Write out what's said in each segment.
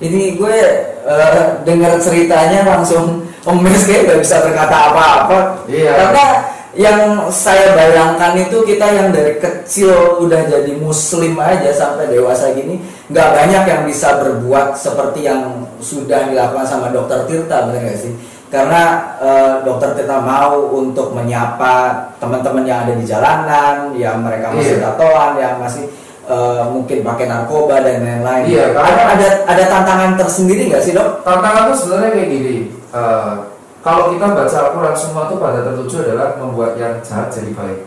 ini gue uh, dengar ceritanya langsung emes kayak gak bisa berkata apa-apa Iya. karena yang saya bayangkan itu kita yang dari kecil udah jadi muslim aja sampai dewasa gini nggak banyak yang bisa berbuat seperti yang sudah dilakukan sama dokter Tirta benar gak sih karena eh, dokter Tirta mau untuk menyapa teman-teman yang ada di jalanan yang mereka masih Iya. tatoan yang masih eh, mungkin pakai narkoba dan lain-lain. Iya, karena- ada ada tantangan tersendiri nggak sih dok? Tantangan tuh sebenarnya kayak gini eh, kalau kita baca Al-Quran semua tuh pada tertuju adalah membuat yang jahat jadi baik.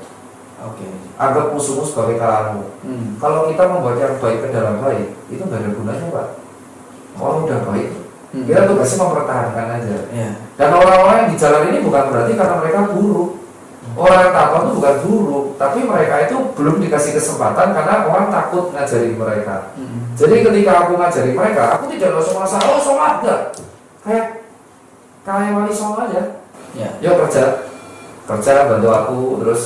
Oke. Anggap musuhmu sebagai kalanmu Hmm. kalau kita membuat yang baik ke dalam baik itu nggak ada gunanya pak. Orang udah baik Hmm. kita tugasnya mempertahankan aja. Iya. dan orang-orang yang di jalan ini bukan berarti karena mereka buruk orang takut itu bukan buruk tapi mereka itu belum dikasih kesempatan karena orang takut ngajari mereka. Hmm. jadi ketika aku ngajari mereka aku tidak langsung merasa oh sholat enggak? Kayak kayak wali sholat aja. Ya. yuk kerja. Kerja bantu aku. Terus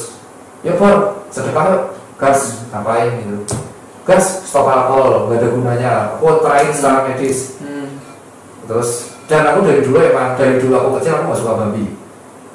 yuk bor sedekah yuk. Gas ngapain? Gitu. Gas stop alkohol nggak ada gunanya. Aku terakhir secara medis. Hmm. terus dan aku dari dulu emang dari dulu aku kecil aku gak suka babi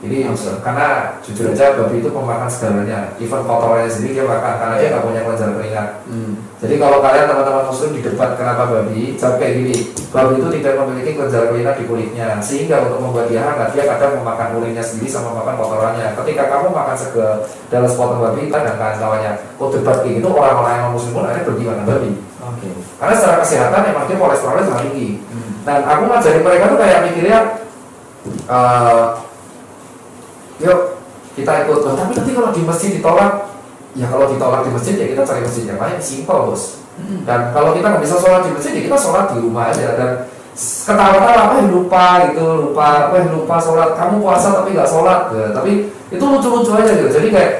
jadi Oke. karena jujur aja babi itu pemakan segalanya even kotorannya sendiri dia makan karena dia nggak punya kelenjar keringat Hmm. jadi kalau kalian teman-teman muslim di debat kenapa babi jawab kayak gini babi itu tidak memiliki kelenjar keringat di kulitnya sehingga untuk membuat dia hangat dia kadang memakan kulitnya sendiri sama makan kotorannya ketika kamu makan sega dalam sepotong babi dan kawan-kawannya kok debat kayak gitu orang-orang yang muslim pun akhirnya pergi makan babi Oke. karena secara kesehatan emang dia kolesterolnya sangat tinggi Hmm. dan aku ngajari mereka tuh kayak mikirnya eh, yuk kita ikut. Loh tapi nanti kalau di masjid ditolak ya kalau ditolak di masjid ya kita cari masjid yang lain. Simpel bos. Hmm. dan kalau kita nggak bisa sholat di masjid ya kita sholat di rumah aja. Dan ketawa-tawa eh lupa? gitu lupa eh lupa sholat? Kamu puasa tapi nggak sholat. Ya, tapi itu lucu-lucu aja gitu. Jadi kayak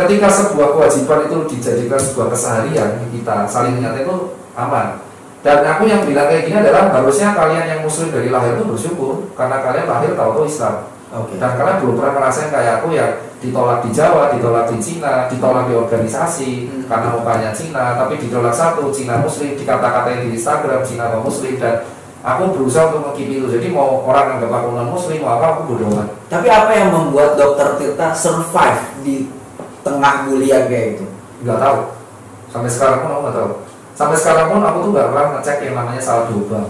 ketika sebuah kewajiban itu dijadikan sebuah keseharian kita saling ingat itu aman. Dan aku yang bilang kayak gini adalah harusnya kalian yang muslim dari lahir itu bersyukur karena kalian lahir tahu Islam Oke. dan kalian belum pernah ngerasain kayak aku yang ditolak di Jawa, ditolak di Cina, ditolak di organisasi Hmm. karena mukanya Cina, tapi ditolak satu Cina Muslim, dikata-katain di Instagram Cina non Muslim dan aku berusaha untuk mengkipi itu. Jadi mau orang anggap aku non Muslim, mau apa aku bodoh amat. Tapi apa yang membuat dokter Tirta survive di tengah bulian kayak gitu? Nggak tahu. Sampai sekarang pun aku nggak tahu. Sampai sekarang pun aku tuh nggak pernah ngecek yang namanya saldo bank.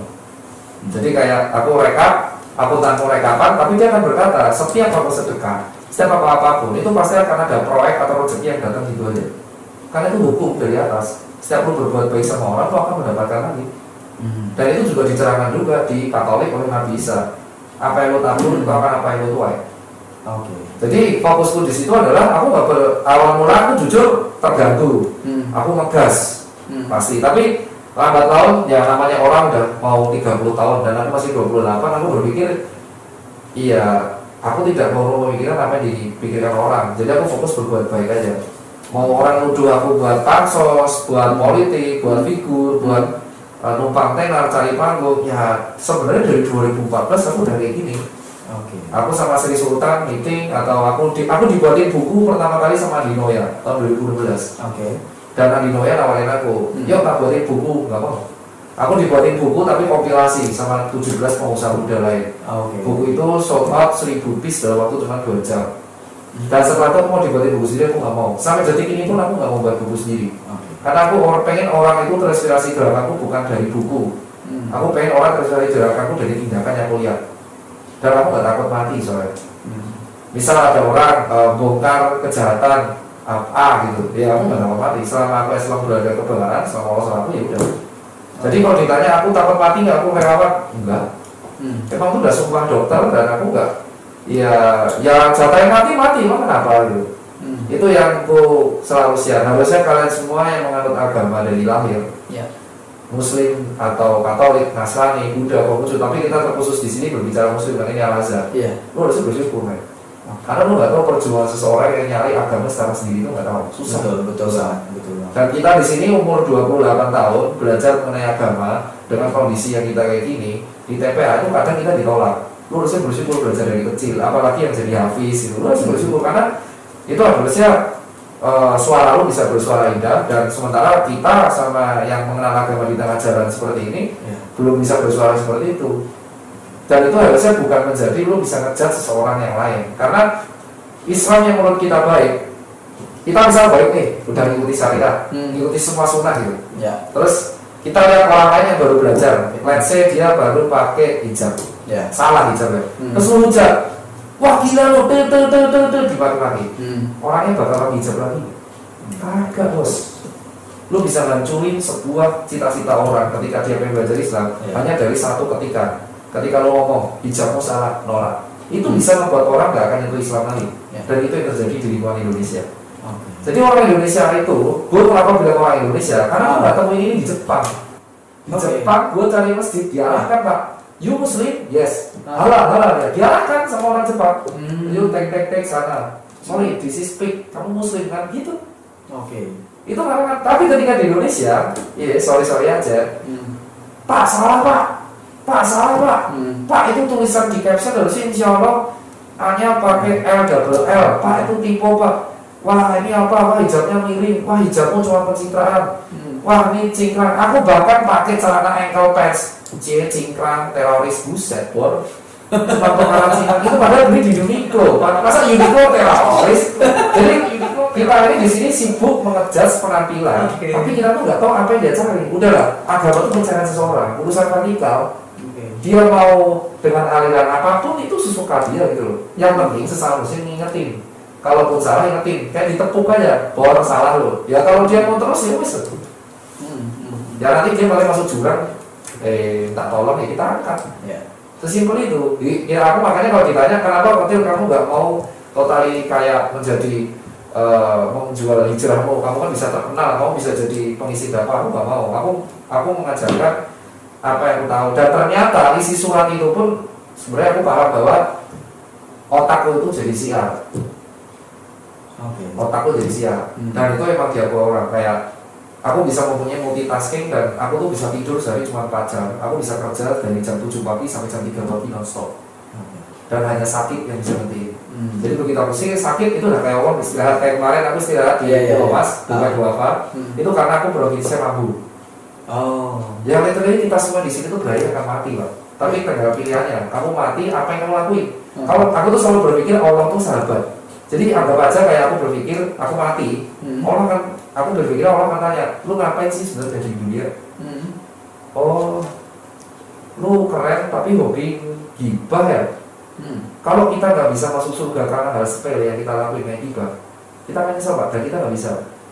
Jadi kayak aku rekap, aku tanpa rekapan, tapi dia akan berkata setiap aku sedekah, setiap apa apa pun itu pasti akan ada proyek atau rezeki yang datang gitu aja. Karena itu hukum dari atas. Setiap lu berbuat baik sama orang, lu akan mendapatkan lagi. Hmm. Dan itu juga diterangkan juga di Katolik oleh Nabi Isa. Apa yang lu tabur itu akan apa yang lu tuai. Oke. Jadi fokusku di situ adalah aku nggak ber, awal mula aku jujur terganggu, Hmm. aku ngegas Hmm. pasti. Tapi lambat laun ya namanya orang udah mau 30 tahun dan aku masih 28 aku berpikir iya aku tidak mau memikirkan apa yang dipikirkan orang jadi aku fokus berbuat baik aja mau orang nuduh aku buat pansos buat politik buat figur buat uh, numpang tenar cari panggung ya sebenarnya dari 2014 aku udah kayak gini Oke. aku sama Sri Sultan meeting atau aku di, aku dibuatin buku pertama kali sama Dinoya tahun 2012 Oke. Dan Andi Noya nawarin aku Hmm. yuk tak buatin buku nggak mau aku dibuatin buku tapi kompilasi sama 17 pengusaha muda lain Oke. buku itu sold out 1000 piece dalam waktu cuma 2 jam dan setelah itu aku mau dibuatin buku sendiri aku nggak mau sampai detik ini pun aku nggak mau buat buku sendiri Oke. karena aku orang pengen orang itu terinspirasi gerakanku bukan dari buku Hmm. aku pengen orang terinspirasi gerakanku dari tindakan yang aku lihat dan aku nggak takut mati soalnya Hmm. misal ada orang eh, bongkar kejahatan A gitu ya aku nggak takut mati selama aku Islam berada kebenaran selama Allah sama aku ya udah jadi kalau ditanya aku takut mati nggak aku merawat enggak Hmm. emang itu udah sumpah dokter dan aku nggak ya ya jatahnya mati mati emang kenapa gitu Hmm. itu yang aku selalu siap harusnya kalian semua yang menganut agama dari lahir Ya. Muslim atau Katolik, Nasrani, Buddha, Konghucu, tapi kita terkhusus di sini berbicara Muslim dan ini Al Azhar. Iya. Lu harusnya bersyukur, men. Karena lu nggak tahu perjuangan seseorang yang nyari agama secara sendiri itu nggak tahu, susah. Betul, betul Susah. betul. Dan kita di sini umur 28 tahun belajar mengenai agama dengan kondisi yang kita kayak gini di TPA itu kadang kita ditolak. Lu harusnya bersyukur belajar dari kecil, apalagi yang jadi hafiz itu lu harus bersyukur karena itu harusnya eh, suara lu bisa bersuara indah dan sementara kita sama yang mengenal agama di tengah jalan seperti ini Ya. belum bisa bersuara seperti itu dan itu harusnya bukan menjadi lu bisa ngejat seseorang yang lain karena Islam yang menurut kita baik kita misal baik nih udah ngikuti syariat Hmm. ngikuti semua sunnah gitu Ya. terus kita lihat orang lain yang baru belajar let's say dia baru pakai hijab Ya. salah hijabnya Hmm. terus lu hujat wah gila lo tuh tuh tuh tuh tuh dimaki-maki Hmm. orangnya bakal pakai hijab lagi kagak bos lu bisa ngancurin sebuah cita-cita orang ketika dia pengen belajar Islam Ya. hanya dari satu ketika ketika lu ngomong hijabmu salah nolak itu Hmm. bisa membuat orang gak akan nyentuh Islam lagi Ya. dan itu yang terjadi di lingkungan Indonesia Oke. jadi orang Indonesia itu gue kenapa bilang orang Indonesia karena gue gak temuin ini di Jepang di Oke. Jepang gue cari masjid diarahkan pak you Muslim yes Ah. halal halal ya diarahkan sama orang Jepang Hmm. you tek tek tek sana sorry this is fake kamu Muslim kan gitu Oke. itu karena tapi ketika di Indonesia iya sorry sorry aja Hmm. pak salah pak pak salah pak. Hmm. pak itu tulisan di caption harusnya insya Allah. Hanya pakai L double L. Pak itu tipe pak. Wah ini apa? Wah hijabnya miring. Wah hijabmu cuma pencitraan. Hmm. wah ini cingkrang. Aku bahkan pakai celana ankle pants cie cingkrang teroris buset bor. Cuma cingkrang. Itu padahal beli di Uniqlo masa Uniqlo teroris? Jadi kita ini di sini sibuk mengejas penampilan. Oke. tapi kita tuh nggak tahu apa yang dia cari. Udahlah agama itu pencarian seseorang. Urusan radikal. Dia mau dengan aliran apa pun itu sesuka dia gitu loh. Yang penting sesama muslim ngingetin. Kalaupun salah ingetin kayak ditepuk aja. Bor salah lo ya kalau dia mau terus ya wis. Hmm. Ya nanti dia balik masuk jurang. Eh tak tolong ya kita angkat. Ya. sesimpel itu. Ya aku makanya kalau ditanya kenapa waktu kamu nggak mau totali kayak menjadi eh, menjual hijrahmu? Kamu kan bisa terkenal. Kamu bisa jadi pengisi dakwah aku nggak mau. Aku aku mengajarkan apa yang aku tahu dan ternyata isi surat itu pun sebenarnya aku paham bahwa otakku itu jadi siar Oke. otakku jadi siar Hmm. dan itu emang diaku orang kayak aku bisa mempunyai multitasking dan aku tuh bisa tidur sehari cuma 4 jam aku bisa kerja dari jam 7 pagi sampai jam 3 pagi nonstop Oke. dan hanya sakit yang bisa nanti Hmm. jadi begitu aku sih sakit itu udah kayak orang istirahat kayak kemarin aku istirahat di Iya, iya, Pulau iya. Mas bukan Ah. dua apa Hmm. itu karena aku beroperasi mampu Oh. yang literally kita semua di sini tuh berakhir akan mati pak tapi tinggal pilihannya kamu mati apa yang kamu lakuin Hmm. kalau aku tuh selalu berpikir Allah tuh sahabat jadi anggap aja kayak aku berpikir aku mati Hmm. orang kan aku berpikir orang akan tanya lu ngapain sih sebenarnya di dunia Hmm. oh lu keren tapi hobi gibah ya Hmm. kalau kita nggak bisa masuk surga karena hal sepele yang kita lakuin kayak gibah kita akan nyesel pak dan kita nggak bisa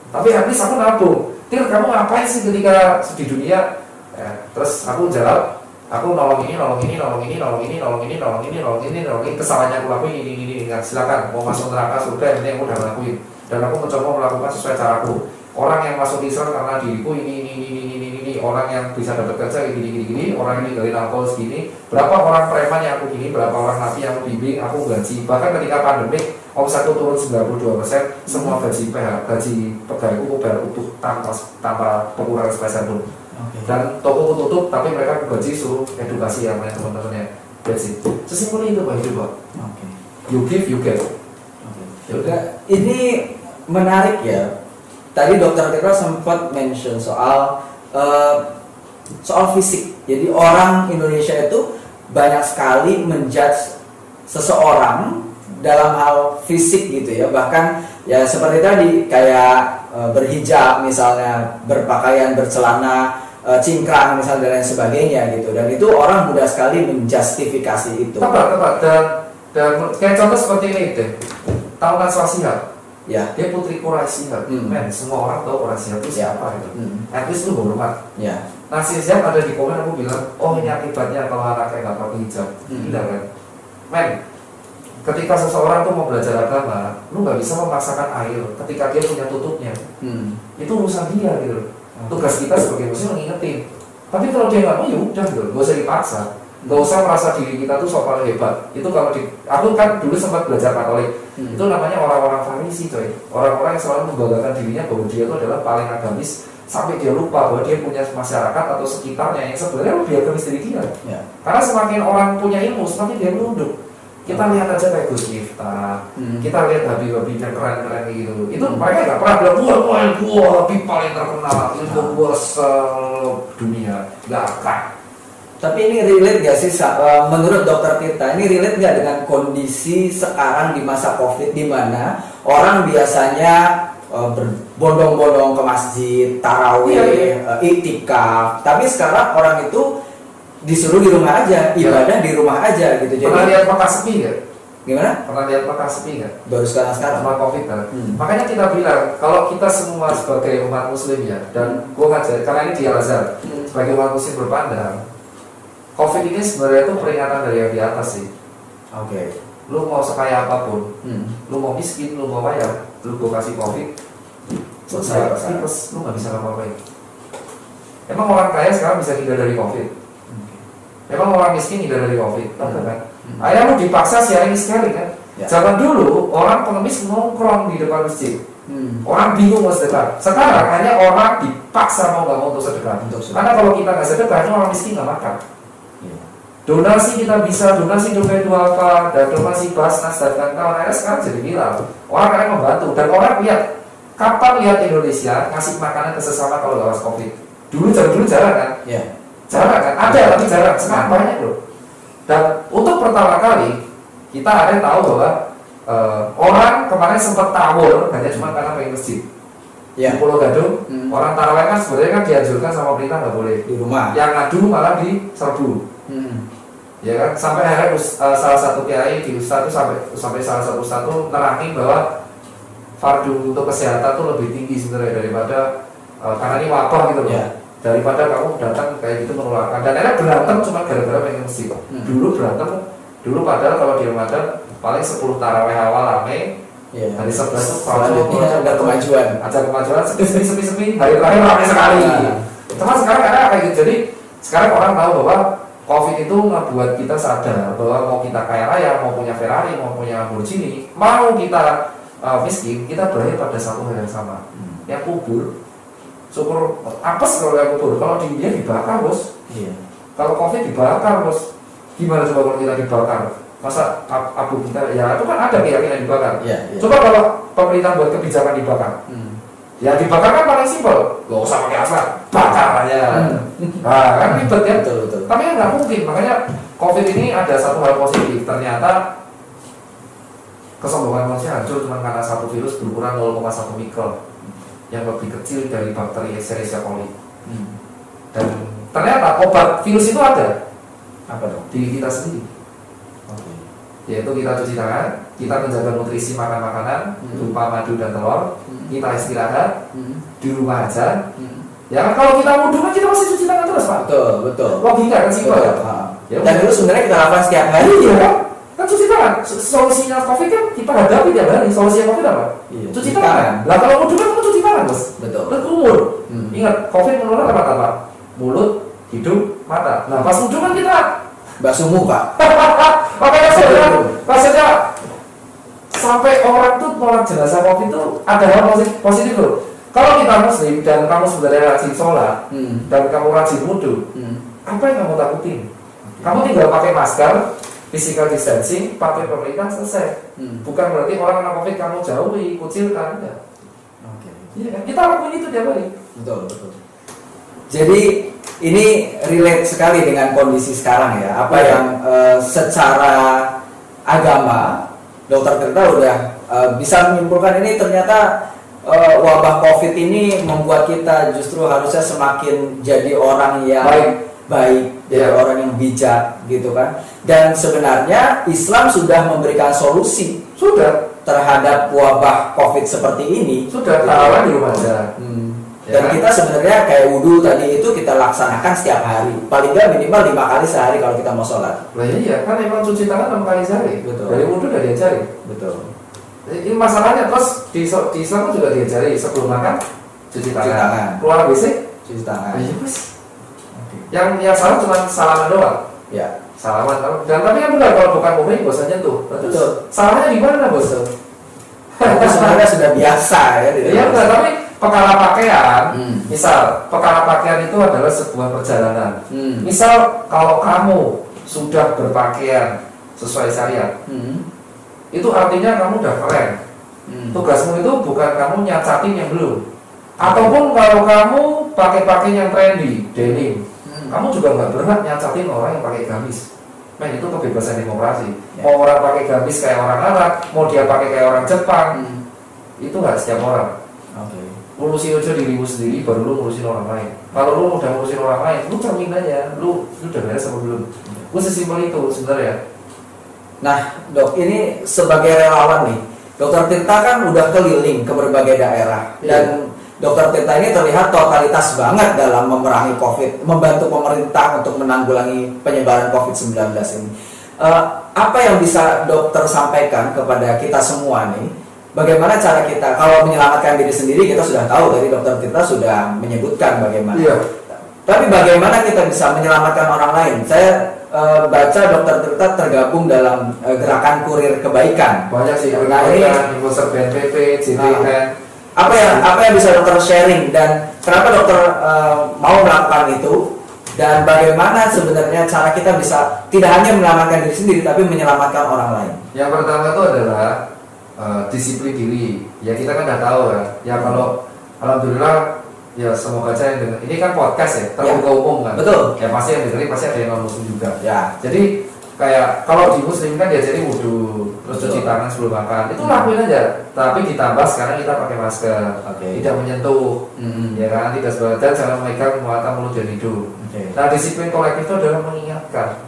tapi at least aku nabung. Til kamu ngapain sih ketika di dunia? Eh, terus aku jawab aku nolong ini nolong ini nolong ini nolong ini nolong ini nolong ini nolong ini nolong ini. Kesalahannya aku lakuin ini ini ini. Nah, silakan mau masuk neraka surga yang aku udah lakuin dan aku mencoba melakukan sesuai caraku. Orang yang masuk Islam karena diriku ini ini ini ini ini, ini, ini. orang yang bisa dapat kerja gini gini gini orang yang ninggalin alkohol segini. Berapa orang preman yang aku gini berapa orang napi yang aku bimbing aku gaji. Bahkan ketika pandemik omsetku turun 92% semua gaji PH gaji pegawaiku aku bayar utuh tanpa tanpa pengurangan sepeser pun Oke. dan toko tutup tapi mereka gaji suruh edukasi yang lain teman-temannya that's it sesimpel itu pak hidup pak Oke. you give you get Oke. Juga ini menarik ya. Tadi Dokter Teko sempat mention soal eh, soal fisik. Jadi orang Indonesia itu banyak sekali menjudge seseorang dalam hal fisik gitu ya. Bahkan ya seperti tadi kayak eh, berhijab misalnya, berpakaian bercelana eh, cingkrang misalnya dan lain sebagainya gitu. Dan itu orang mudah sekali menjustifikasi itu. tepat tepat dan dan kayak contoh seperti ini deh tahu Shihab Ya. dia putri Quraisy Shihab Hmm. men semua orang tahu Quraisy Shihab itu siapa gitu Hmm. at least lu hormat Ya. Nasir Shihab ada di komen aku bilang oh ini akibatnya kalau anaknya nggak pakai hijab Hmm. Gila kan men ketika seseorang tuh mau belajar agama lu nggak bisa memaksakan air ketika dia punya tutupnya. Hmm. itu urusan dia gitu. Tugas kita sebagai muslim ngingetin. Tapi kalau dia nggak mau ya udah gitu. Nggak usah dipaksa. Nggak usah merasa diri kita tuh sok paling hebat. Itu kalau di aku kan dulu sempat belajar katolik. Hmm. itu namanya orang-orang farisi coy. Orang-orang yang selalu membanggakan dirinya bahwa dia itu adalah paling agamis sampai dia lupa bahwa dia punya masyarakat atau sekitarnya yang sebenarnya lebih agamis dari dia. Ya. karena semakin orang punya ilmu semakin dia menunduk Kita lihat aja kayak Gus Miftah, Hmm. kita lihat Habib-Habib yang keren-keren gitu. Itu Hmm. mereka nggak pernah bilang gua gua gua Habib paling terkenal, ilmu gua sedunia, nggak akan. Tapi ini relate gak sih eh, menurut dokter Tirta ini relate gak dengan kondisi sekarang di masa covid di mana orang biasanya eh, berbondong-bondong ke masjid, tarawih, Iya, iya. eh, iktikaf. Tapi sekarang orang itu disuruh di rumah aja, Iya. ibadah di rumah aja gitu. Pernah Jadi lihat Mekah sepi nggak? gimana? Pernah lihat Mekah sepi nggak? Baru sekarang sekarang. Sama Covid kan? Hmm. Makanya kita bilang kalau kita semua sebagai umat Muslim ya, dan gua ngajar karena ini di Al Azhar, Hmm. sebagai umat Muslim berpandang, Covid ini sebenarnya itu peringatan dari yang di atas sih. Oke. Lu mau sekaya apa pun, Hmm. lu mau miskin, lu mau kaya, lu gua kasih Covid, selesai, Selesai. tipes, lu nggak bisa ngapa-ngapain. Emang orang kaya sekarang bisa hindar dari Covid? Emang orang miskin hindar dari Covid? Enggak kan? Hmm. Lu dipaksa sharing sekali kan? Ya. Zaman dulu orang pengemis nongkrong di depan masjid. Hmm. Orang bingung mau sedekah. Sekarang hanya orang dipaksa mau nggak mau untuk sedekah. Untuk sedekah. Karena kalau kita nggak sedekah, itu orang miskin nggak makan. Iya. Donasi kita bisa, donasi dompet duafa, dan donasi basnas dan kawan-kawan akhirnya sekarang jadi viral. Orang kadang membantu dan orang lihat kapan lihat Indonesia ngasih makanan ke sesama kalau nggak was covid. Dulu zaman dulu jarang kan? Ya. Jarang kan? Ada tapi jarang. Sekarang banyak loh. Dan untuk pertama kali kita ada yang tahu bahwa eh, orang kemarin sempat tawur hanya cuma karena pengen masjid. Ya. Di Pulau Gadung, Hmm. orang taraweh kan sebenarnya kan dianjurkan sama pemerintah nggak boleh. Di rumah. Yang ngadu malah di serbu, Hmm. ya kan? Sampai akhirnya eh, salah satu kiai di ustaz itu sampai sampai salah satu ustaz itu nerangin bahwa fardu untuk kesehatan tuh lebih tinggi sebenarnya daripada eh, karena ini wabah gitu loh. Ya. Daripada kamu datang kayak gitu menularkan. Dan akhirnya berantem cuma gara-gara pengen masjid. Hmm. Dulu berantem, dulu padahal kalau di Ramadan paling 10 taraweh awal rame, Ya. hari 11 tuh Selanjutnya ada kemajuan. ada kemajuan sepi sepi sepi sepi hari terakhir ramai sekali Nah. cuma sekarang karena kayak gitu jadi sekarang orang tahu bahwa covid itu ngebuat kita sadar bahwa mau kita kaya raya mau punya Ferrari mau punya Lamborghini mau kita uh, miskin kita berakhir pada satu hal yang sama Hmm. yang kubur syukur apes kalau yang kubur kalau di India dibakar bos Iya. kalau covid dibakar bos gimana coba kalau kita dibakar masa ab- abu kita ya itu kan ada keyakinan dibakar Iya. iya. coba kalau pemerintah buat kebijakan dibakar Hmm. Ya dibakar kan paling simpel, gak usah pakai asap, bakar aja. Hmm. Nah, kan ribet ya. Betul betul. Tapi kan nggak mungkin, makanya COVID ini ada satu hal positif. Ternyata kesombongan manusia hancur cuma karena satu virus berukuran 0,1 mikron yang lebih kecil dari bakteri Escherichia coli. Hmm. Dan ternyata obat virus itu ada Apa dong? di kita sendiri. Oke. Yaitu kita cuci tangan, kita menjaga nutrisi makan makanan Hmm. berupa madu dan telur, Hmm. kita istirahat Hmm. di rumah aja, Hmm. Ya kan kalau kita wudhu kan kita masih cuci tangan terus pak. Betul betul. Logika kan simpel Betul. ya. Dan itu sebenarnya kita lakukan setiap hari Iya ya. kan? Kan cuci tangan. Solusinya covid kan kita hadapi tiap hari. Solusinya covid apa? Iya, Cuci cuci tangan. tangan. Lah kalau wudhu kan bos. Betul. Dan umur. Hmm. Ingat covid menular apa apa? Mulut, hidung, mata. Nah pas wudhu kan kita Basuh muka. makanya saya maksudnya sampai orang tuh nolak jenazah covid itu ada hal positif, positif loh. Kalau kita muslim dan kamu sebenarnya rajin sholat Hmm. dan kamu rajin wudhu, Hmm. apa yang kamu takutin? Kamu tinggal pakai masker, physical distancing, pakai pemerintah selesai. Hmm. Bukan berarti orang kena covid kamu jauhi, kucilkan, enggak. Iya kan? Kita lakuin itu tiap hari. Betul betul. Jadi ini relate sekali dengan kondisi sekarang ya. Apa Iya. yang eh, secara agama Dokter Tirta udah eh, bisa menyimpulkan ini ternyata eh, wabah COVID ini membuat kita justru harusnya semakin jadi orang yang Baik. baik, jadi Iya. orang yang bijak gitu kan. Dan sebenarnya Islam sudah memberikan solusi Sudah, terhadap wabah COVID seperti ini. sudah tarawih di rumah aja. Hmm. Ya Dan kan? kita sebenarnya kayak wudhu tadi itu kita laksanakan setiap hari. Paling nggak minimal lima kali sehari kalau kita mau sholat. Lah iya, kan emang cuci tangan enam kali sehari. Betul. Dari wudhu udah diajari. Betul. Ini masalahnya terus di, di Islam kan juga diajari sebelum makan cuci tangan. Cuci tangan. Keluar WC, Cuci tangan. iya mas. Yang yang salah cuma salaman doang. Ya. Salaman kalau- dan tapi kan benar kalau bukan muhrim bosannya tuh. Terus Betul. salahnya di mana bos? Sebenarnya sudah biasa ya. Iya benar, tapi perkara pakaian, Hmm. misal perkara pakaian itu adalah sebuah perjalanan. Hmm. Misal kalau kamu sudah berpakaian sesuai syariat Hmm. itu artinya kamu udah keren Hmm. tugasmu itu bukan kamu nyacatin yang belum ataupun kalau kamu pakai-pakai yang trendy denim Hmm. Kamu juga nggak berhak nyacatin orang yang pakai gamis men itu kebebasan demokrasi Ya. mau orang pakai gamis kayak orang Arab mau dia pakai kayak orang Jepang Hmm. itu nggak setiap orang Oke. ngurusin aja dirimu sendiri baru lu ngurusin orang lain kalau lu udah ngurusin orang lain lu cermin aja lu lu udah beres apa belum gue sesimpel itu sebenarnya Nah, dok, ini sebagai relawan nih, dokter Tirta kan udah keliling ke berbagai daerah Iya. dan dokter Tirta ini terlihat totalitas banget dalam memerangi COVID, membantu pemerintah untuk menanggulangi penyebaran COVID-19 ini. Eh, apa yang bisa dokter sampaikan kepada kita semua nih? Bagaimana cara kita kalau menyelamatkan diri sendiri kita sudah tahu tadi dokter Tirta sudah menyebutkan bagaimana. Iya. Tapi bagaimana kita bisa menyelamatkan orang lain? Saya eh, baca dokter Tirta tergabung dalam eh, gerakan kurir kebaikan. banyak sih Nah, ini- influencer BNPB JPN Apa yang apa yang bisa dokter sharing dan kenapa dokter eh, mau melakukan itu? Dan bagaimana sebenarnya cara kita bisa tidak hanya menyelamatkan diri sendiri tapi menyelamatkan orang lain? yang pertama itu adalah eh, disiplin diri ya kita kan udah tahu kan ya kalau alhamdulillah ya semoga aja yang dengar ini kan podcast ya terbuka umum kan Betul. ya pasti yang dengerin pasti ada yang non muslim juga Ya. jadi kayak kalau di muslim kan diajari wudhu terus cuci tangan sebelum makan itu lakuin aja tapi ditambah sekarang kita pakai masker Oke. tidak menyentuh Mm-mm. ya kan tidak sebelah dan jangan memegang muatan mulut dan hidung Oke. nah disiplin kolektif itu adalah mengingatkan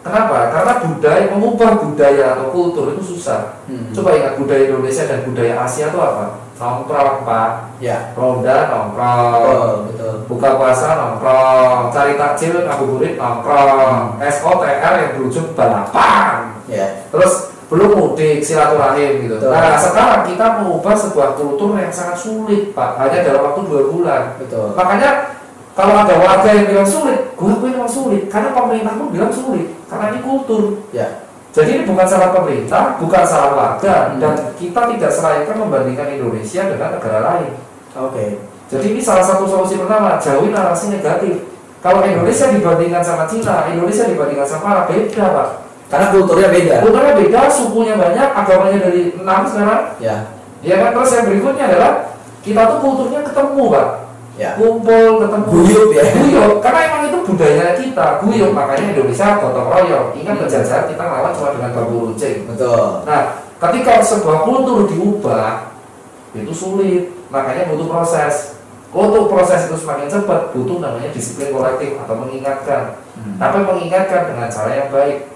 kenapa karena budaya mengubah budaya atau kultur itu susah Mm-mm. coba ingat budaya Indonesia dan budaya Asia itu apa nongkrong pak Ya. ronda nongkrong Betul, betul. buka puasa nongkrong, cari takjil ngabuburit nongkrong, SOTR yang berujung balapan, Ya. terus belum mudik silaturahim gitu. Betul. Nah sekarang kita mengubah sebuah kultur yang sangat sulit pak, hanya dalam waktu dua bulan. Betul. Makanya kalau ada warga yang bilang sulit, gue akuin memang sulit, karena pemerintah pun bilang sulit, karena ini kultur. Ya. Jadi ini bukan salah pemerintah, bukan salah warga, Hmm. dan kita tidak selayakan membandingkan Indonesia dengan negara lain. Oke. Jadi ini salah satu solusi pertama, jauhi narasi negatif. Kalau Indonesia dibandingkan sama Cina, Indonesia dibandingkan sama Arab beda pak. Karena kulturnya beda. Kulturnya beda, sukunya banyak, agamanya dari enam sekarang. Ya. Ya kan terus yang berikutnya adalah kita tuh kulturnya ketemu pak, Ya. kumpul ketemu. Guyup ya. Guyup, karena emang itu budaya kita, guyup. Makanya Indonesia gotong royong. Ingat penjajahan kita lawan cuma dengan bambu runcing. Betul. Nah, ketika sebuah kultur diubah, itu sulit. Makanya butuh proses. Untuk proses itu semakin cepat, butuh namanya disiplin kolektif atau mengingatkan. Hmm. Tapi mengingatkan dengan cara yang baik.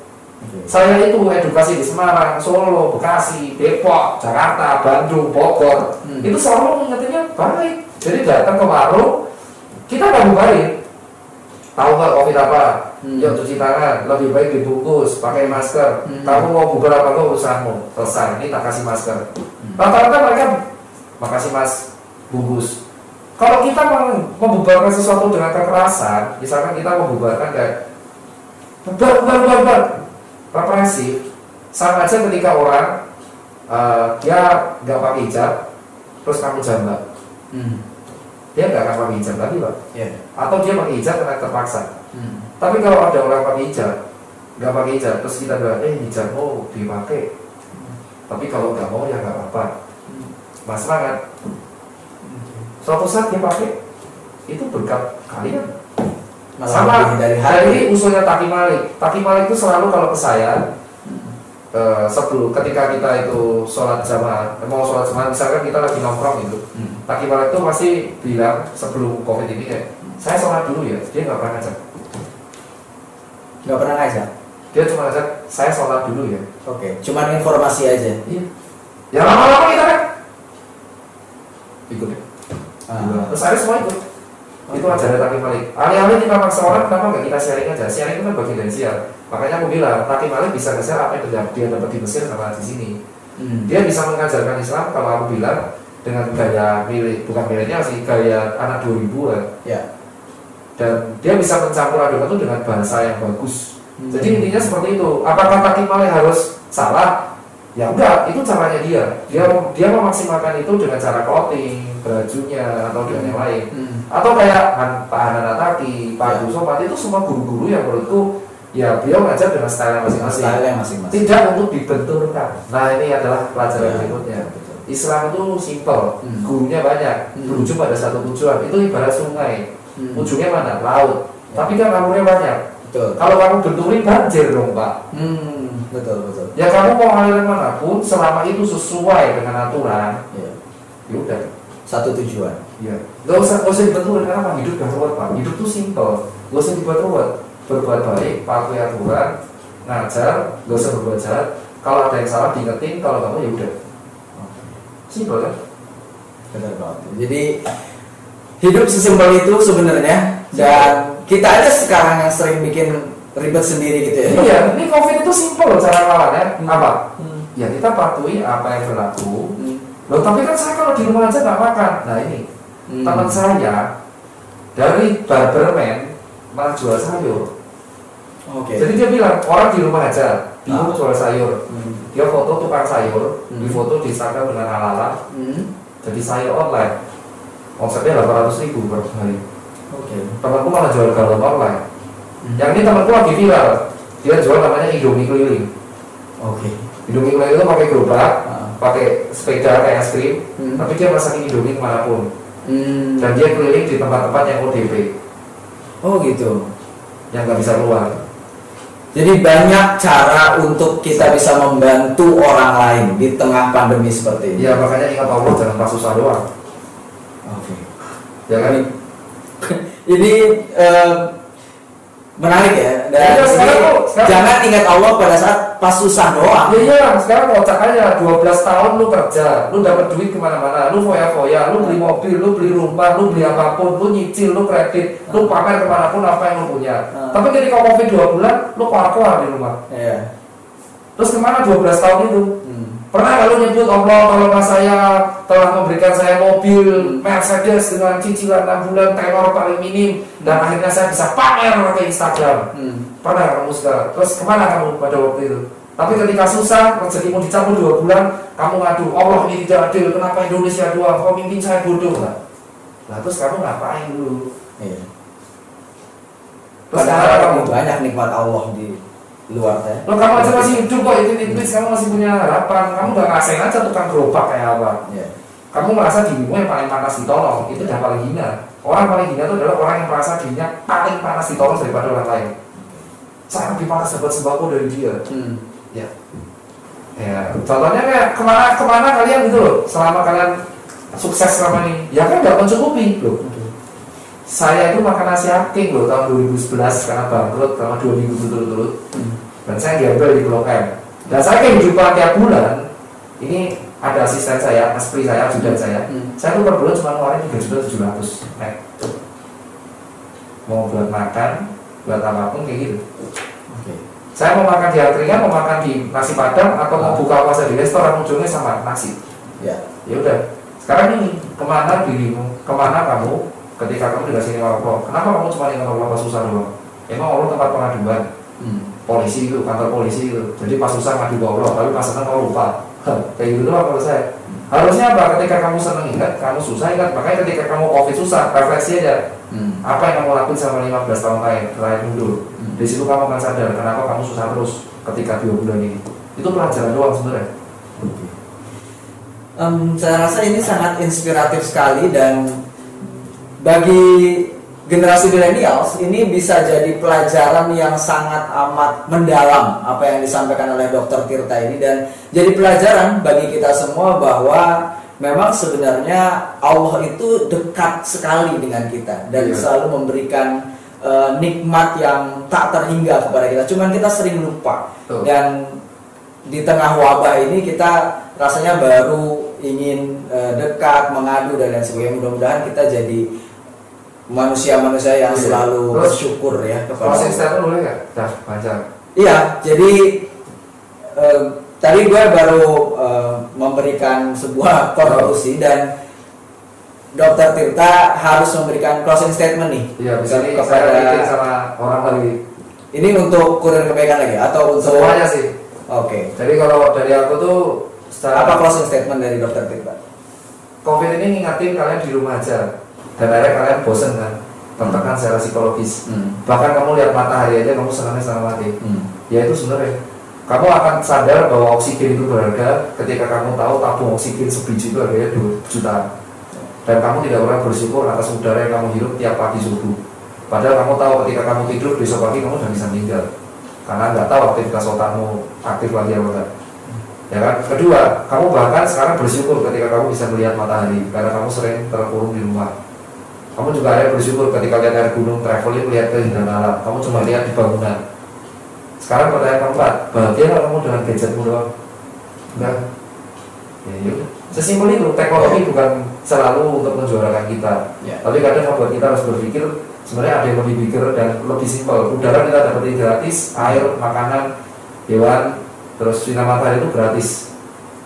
Saya itu edukasi di Semarang, Solo, Bekasi, Depok, Jakarta, Bandung, Bogor. Hmm. Itu selalu mengingatnya baik. Jadi datang ke warung, kita nggak bubarin. Tahu nggak covid apa? Hmm. Yuk cuci tangan, lebih baik dibungkus, pakai masker. Hmm. Kamu mau bubar apa urusanmu? Selesai, ini tak kasih masker. Hmm. Rata-rata mereka makasih mas, bungkus. Kalau kita mau membubarkan sesuatu dengan kekerasan, misalkan kita membubarkan kayak bubar, bubar, bubar, bubar, represif, sama aja ketika orang eh, dia nggak pakai hijab, terus kamu jambak, Hmm. dia nggak akan pakai hijab lagi pak. Ya. Atau dia pakai hijab karena terpaksa. Hmm. Tapi kalau ada orang pakai hijab, nggak pakai hijab, terus kita bilang, eh hijabmu dipakai. Tapi kalau nggak mau ya nggak apa-apa. Mas kan, suatu saat dia pakai, itu berkat kalian. Malah Sama dari hati. ini usulnya Taki Malik. Taki Malik itu selalu kalau ke saya eh, sebelum ketika kita itu sholat jamaah, mau sholat jamaah, misalkan kita lagi nongkrong gitu, Hmm. Taki Malik itu pasti bilang sebelum covid ini kayak, saya sholat dulu ya, dia nggak pernah ngajak. Nggak pernah ngajak. Dia cuma ngajak, saya sholat dulu ya. Oke. Cuman informasi aja. Iya. Ya lama-lama kita kan ikut ya. Ah. Terus akhirnya semua ikut. Itu ajaran Taki Malik. Alih-alih kita maksa orang, kenapa nggak kita sharing aja? Sharing itu kan bagian dari siar. Makanya aku bilang, Taki Malik bisa nge-share apa yang terjadi dia dapat di Mesir sama di sini. Hmm. Dia bisa mengajarkan Islam kalau aku bilang dengan gaya milik, bukan miliknya sih, gaya anak 2000 lah. Ya. Dan dia bisa mencampur adukan itu dengan bahasa yang bagus. Hmm. Jadi intinya seperti itu. Apakah Taki Malik harus salah? Ya enggak, itu caranya dia. Dia dia memaksimalkan itu dengan cara clothing, bajunya atau dengan yang lain. Hmm. Atau kayak Han- Pak Hanan Ataki, Pak Somad itu semua guru-guru yang menurutku ya beliau ngajar dengan style masing-masing Style masing-masing. tidak untuk dibenturkan nah ini adalah pelajaran Ya, berikutnya betul. Islam itu simpel Hmm. gurunya banyak Hmm. berujung pada satu tujuan itu ibarat sungai Hmm. ujungnya mana laut Ya. tapi kan alurnya banyak Betul. kalau kamu benturin banjir dong pak Hmm, betul betul. ya kamu mau aliran mana pun selama itu sesuai dengan aturan Ya. ya udah Satu tujuan. ya nggak usah nggak usah dibenturin karena apa hidup gak ruwet pak hidup tuh simpel nggak usah dibuat ruwet berbuat baik patuhi aturan ngajar nggak usah berbuat jahat kalau ada yang salah diingetin kalau kamu ya udah simpel kan Benar banget. Jadi hidup sesimpel itu sebenarnya dan kita aja sekarang yang sering bikin ribet sendiri gitu ya. iya ini covid itu simpel loh cara lawannya Hmm. apa Hmm. ya kita patuhi apa yang berlaku Hmm. Loh tapi kan saya kalau di rumah aja nggak makan nah ini Hmm. teman saya dari barberman malah jual sayur Oke. jadi dia bilang orang di rumah aja bingung Ah. jual sayur Hmm. dia foto tukang sayur Hmm. di foto di Instagram dengan ala-ala Hmm. jadi sayur online omsetnya 800 ribu per hari Oke. temanku malah jual galon online Hmm. yang ini temanku lagi viral dia jual namanya Indomie keliling Oke. Indomie keliling itu pakai gerobak Ah. Pakai sepeda kayak es krim Hmm. tapi dia masakin Indomie ke mana pun Hmm. dan dia keliling di tempat-tempat yang ODP Oh gitu. yang nggak bisa keluar Jadi banyak cara untuk kita bisa membantu orang lain di tengah pandemi seperti ini. ya makanya ingat Allah jangan pas susah doang Oke. ya kan Ini eh, menarik ya. Dan Iya, sekarang ini sekarang- jangan ingat Allah pada saat pas susah doang. Ya iya, sekarang kocak aja 12 tahun lu kerja, lu dapat duit ke mana-mana, lu foya-foya, lu beli mobil, lu beli rumah, lu beli apa pun, lu nyicil, lu kredit, lu pamer ke mana pun apa yang lu punya. Hmm. Tapi ketika covid 2 bulan, lu keluar di rumah. Iya. Terus ke mana 12 tahun itu? Hmm. Pernah kalau nyebut Allah tolonglah saya telah memberikan saya mobil Mercedes dengan cicilan 6 bulan tenor paling minim dan akhirnya saya bisa pamer pakai Instagram. Hmm. Pernah kamu sekarang? Terus ke mana kamu pada waktu itu? Tapi ketika susah, rezekimu dicabut dua bulan, kamu ngadu, Allah ini tidak adil, kenapa Indonesia doang, pemimpin saya bodoh lah. Nah terus kamu ngapain dulu? Iya. Terus Padahal kamu, banyak nikmat Allah di luar saya. lo kamu aja masih hidup kok, itu tipis, kamu masih punya harapan, kamu gak ngerasain aja tukang gerobak kayak apa. Iya. Kamu merasa dirimu yang paling panas ditolong, itu udah paling hina. Orang paling hina itu adalah orang yang merasa dirinya paling panas ditolong daripada orang lain. Saya lebih panas dapat sembako dari dia. Hmm. Ya. Ya, contohnya kayak ke mana ke mana kalian gitu loh, selama kalian sukses selama ini, ya kan nggak mencukupi loh. Saya itu makan nasi aking loh tahun 2011 karena bangkrut selama dua minggu berturut-turut, Hmm. dan saya gembel di Blok M. Dan saya kehidupan tiap bulan, ini ada asisten saya, aspri saya, ajudan saya. Hmm. Saya tuh per bulan cuma ngeluarin tiga juta tujuh ratus net. Mau buat makan, buat apa pun kayak gitu. Oke. Saya mau makan di angkringan, mau makan di nasi padang, atau mau buka puasa di restoran ujungnya sama nasi. Ya. Ya udah. Sekarang ini ke mana dirimu? Ke mana kamu ketika kamu dikasih lima Allah? Kenapa kamu cuma ingat Allah pas susah doang? Emang Allah tempat pengaduan Hmm. polisi itu, kantor polisi itu. Jadi pas susah ngadu ke Allah, tapi pas senang kamu lupa. Kayak gitu doang kalau saya. Harusnya apa? Ketika kamu senang ingat, kamu susah ingat. Makanya ketika kamu covid susah, refleksi aja. Hmm. Apa yang kamu lakuin selama 15 tahun terakhir, terakhir mundur. Hmm. Di situ kamu akan sadar kenapa kamu susah terus ketika dua bulan ini. Itu pelajaran doang sebenarnya. Em, saya rasa ini sangat inspiratif sekali dan bagi generasi milenials ini bisa jadi pelajaran yang sangat amat mendalam apa yang disampaikan oleh Dr. Tirta ini dan jadi pelajaran bagi kita semua bahwa memang sebenarnya Allah itu dekat sekali dengan kita dan Iya. selalu memberikan eh, nikmat yang tak terhingga kepada kita. Cuman kita sering lupa Tuh. dan di tengah wabah ini kita rasanya baru ingin eh, dekat, mengadu dan lain sebagainya. Mudah-mudahan kita jadi manusia-manusia yang Iya. selalu Terus, bersyukur ya kepada Closing statement boleh nggak? Dah, panjang. Iya, jadi eh, tadi gue baru eh, memberikan sebuah konklusi dan Dokter Tirta harus memberikan closing statement nih Iya, bisa kepada sama orang lagi. ini untuk kurir kebaikan lagi atau untuk Semuanya sih. Oke. Jadi kalau dari aku tuh secara Apa closing statement dari Dokter Tirta? COVID ini ngingetin kalian di rumah aja dan akhirnya kalian bosen kan? Tertekan secara psikologis. Hmm. bahkan kamu lihat matahari aja kamu senangnya setengah mati. Hmm. ya itu sebenarnya. Kamu akan sadar bahwa oksigen itu berharga ketika kamu tahu tabung oksigen sebiji itu harganya 2 juta dan kamu tidak pernah bersyukur atas udara yang kamu hirup tiap pagi subuh. Padahal kamu tahu ketika kamu tidur besok pagi kamu sudah bisa meninggal. Karena nggak tahu aktivitas otakmu aktif lagi apa enggak ya kan? Kedua kamu bahkan sekarang bersyukur ketika kamu bisa melihat matahari karena kamu sering terkurung di rumah kamu juga ada bersyukur ketika lihat air gunung traveling lihat keindahan alam. Kamu cuma lihat di bangunan. Sekarang pertanyaan keempat bahagia nggak kamu dengan gadgetmu doang? Enggak. Ya yaudah sesimpel itu teknologi bukan selalu untuk menjuarakan kita. Ya. tapi kadang membuat kita harus berpikir sebenarnya ada yang lebih bigger dan lebih simpel. Udara kita dapetin gratis air makanan hewan terus sinar matahari itu gratis.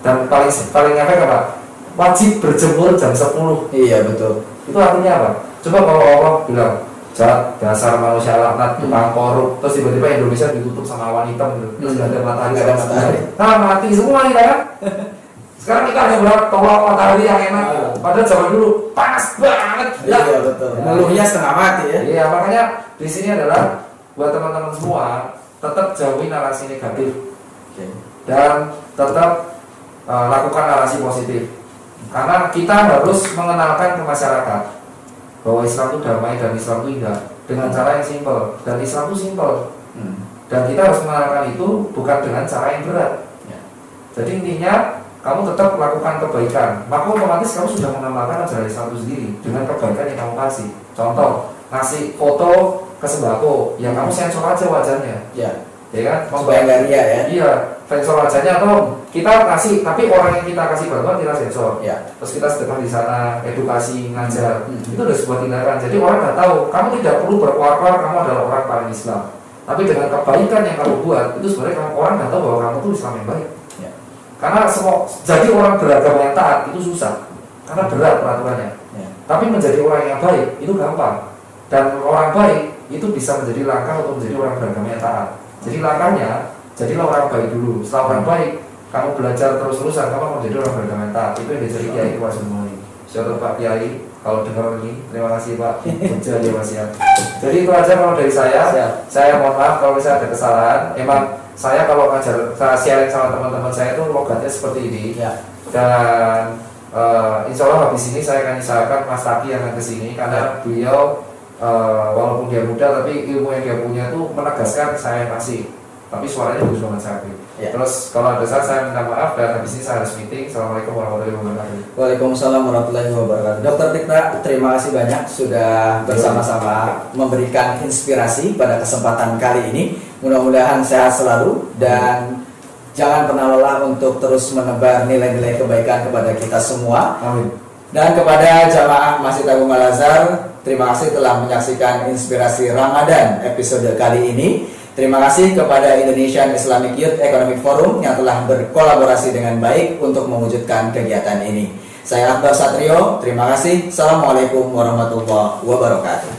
Dan paling paling apa? Wajib berjemur jam 10 Iya betul. Itu artinya apa? Coba kalau Allah bilang jahat dasar manusia laknat tukang korup terus tiba-tiba Indonesia ditutup sama awan hitam gitu terus Hmm. nggak ada matahari Nggak ada sama matahari. nah mati semua kita kan sekarang kita hanya berharap tolong matahari yang enak Ah. padahal zaman dulu panas banget Iya betul. Ngeluhnya setengah mati ya. iya makanya di sini adalah buat teman-teman semua tetap jauhi narasi negatif dan tetap uh, lakukan narasi positif karena kita harus mengenalkan ke masyarakat bahwa Islam itu damai dan Islam itu indah. Dengan cara yang simpel. Dan Islam itu simpel. Hmm. dan kita harus mengenalkan itu bukan dengan cara yang berat. Ya. jadi intinya kamu tetap melakukan kebaikan. Maka otomatis kamu sudah mengamalkan ajaran Islam itu sendiri dengan kebaikan yang kamu kasih. Contoh ngasih foto ke sembako. Yang kamu sensor aja wajahnya. Ya. Ya kan Supaya nggak ria ya. Iya, sensor wajahnya atau kita kasih, tapi orang yang kita kasih bantuan kita sensor. Ya. Terus kita sedekah di sana, edukasi, ngajar. Hmm. Itu udah sebuah tindakan. Jadi orang nggak tahu, kamu tidak perlu berkuar-kuar kamu adalah orang paling Islam. Tapi dengan kebaikan yang kamu buat, itu sebenarnya kamu, orang nggak tahu bahwa kamu tuh Islam yang baik. Ya. Karena semua jadi orang beragama yang taat itu susah, karena berat peraturannya. Ya. Tapi menjadi orang yang baik itu gampang. Dan orang baik itu bisa menjadi langkah untuk menjadi orang beragama yang taat. Jadi langkahnya, jadilah orang baik dulu. Setelah orang baik, kamu belajar terus-terusan, kamu akan menjadi orang taat. Itu yang diajari Kiai Ketua Sumoni. Siapa Pak Kiai, kalau dengar ini, terima kasih Pak. Kerja ya Mas ya. Jadi itu aja kalau dari saya. Siap. Saya mohon maaf kalau misalnya ada kesalahan. Emang saya kalau ngajar, saya sharing sama teman-teman saya itu logatnya seperti ini Ya. dan eh, insya Allah habis ini saya akan usahakan Mas Taki yang akan ke sini karena beliau eh, walaupun dia muda tapi ilmu yang dia punya itu menegaskan saya masih tapi suaranya bagus banget Sakti Ya. terus kalau ada salah saya minta maaf dan habis ini saya harus meeting Assalamualaikum warahmatullahi wabarakatuh Waalaikumsalam warahmatullahi wabarakatuh. Dokter Tika, terima kasih banyak sudah bersama-sama memberikan inspirasi pada kesempatan kali ini. Mudah-mudahan sehat selalu dan jangan pernah lelah untuk terus menebar nilai-nilai kebaikan kepada kita semua. Amin Dan kepada jamaah Masjid Agung Al Azhar, terima kasih telah menyaksikan inspirasi Ramadan episode kali ini. Terima kasih kepada Indonesian Islamic Youth Economic Forum yang telah berkolaborasi dengan baik untuk mewujudkan kegiatan ini. Saya Akbar Satrio, terima kasih. Assalamualaikum warahmatullahi wabarakatuh.